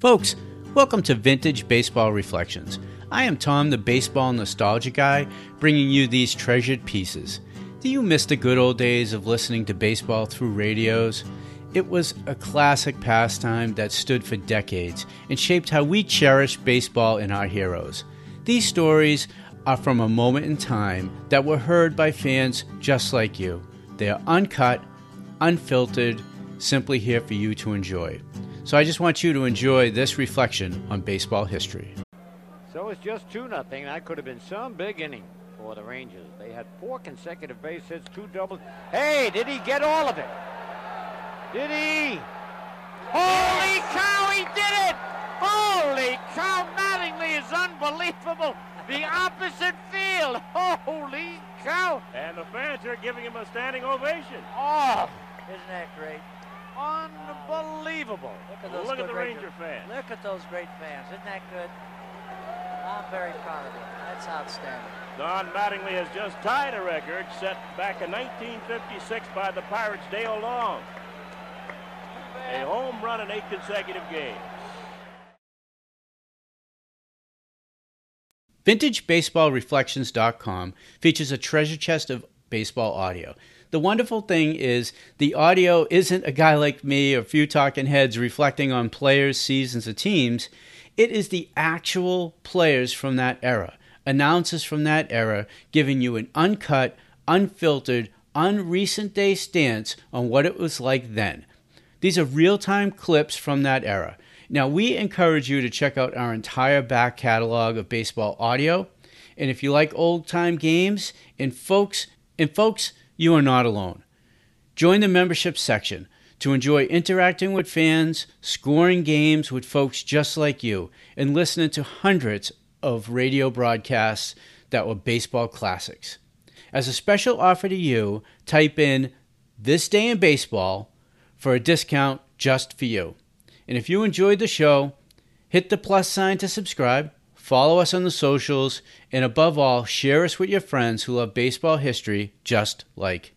Folks, welcome to Vintage Baseball Reflections. I am Tom, the baseball nostalgia guy, bringing you these treasured pieces. Do you miss the good old days of listening to baseball through radios? It was a classic pastime that stood for decades and shaped how we cherish baseball and our heroes. These stories are from a moment in time that were heard by fans just like you. They are uncut, unfiltered, simply here for you to enjoy. So I just want you to enjoy this reflection on baseball history. So it's just 2 nothing. That could have been some big inning for the Rangers. They had four consecutive base hits, two doubles. Hey, did he get all of it? Did he? Holy cow, he did it! Holy cow, Mattingly is unbelievable. The opposite field. Holy cow. And the fans are giving him a standing ovation. Oh, Isn't that great? Unbelievable. Look at those Look at the Ranger- Ranger fans. Look at those great fans. Isn't that good? I'm very proud of them. That's outstanding. Don Mattingly has just tied a record set back in 1956 by the Pirates' Dale Long. A home run in eight consecutive games. VintageBaseballReflections.com features a treasure chest of baseball audio. The wonderful thing is the audio isn't a guy like me or a few talking heads reflecting on players, seasons, or teams. It is the actual players from that era, announcers from that era, giving you an uncut, unfiltered, unrecent day stance on what it was like then. These are real time clips from that era. Now, we encourage you to check out our entire back catalog of baseball audio. And if you like old time games, and folks, and folks, you are not alone. Join the membership section to enjoy interacting with fans, scoring games with folks just like you, and listening to hundreds of radio broadcasts that were baseball classics. As a special offer to you, type in This Day in Baseball for a discount just for you. And if you enjoyed the show, hit the plus sign to subscribe, follow us on the socials, and above all, share us with your friends who love baseball history just like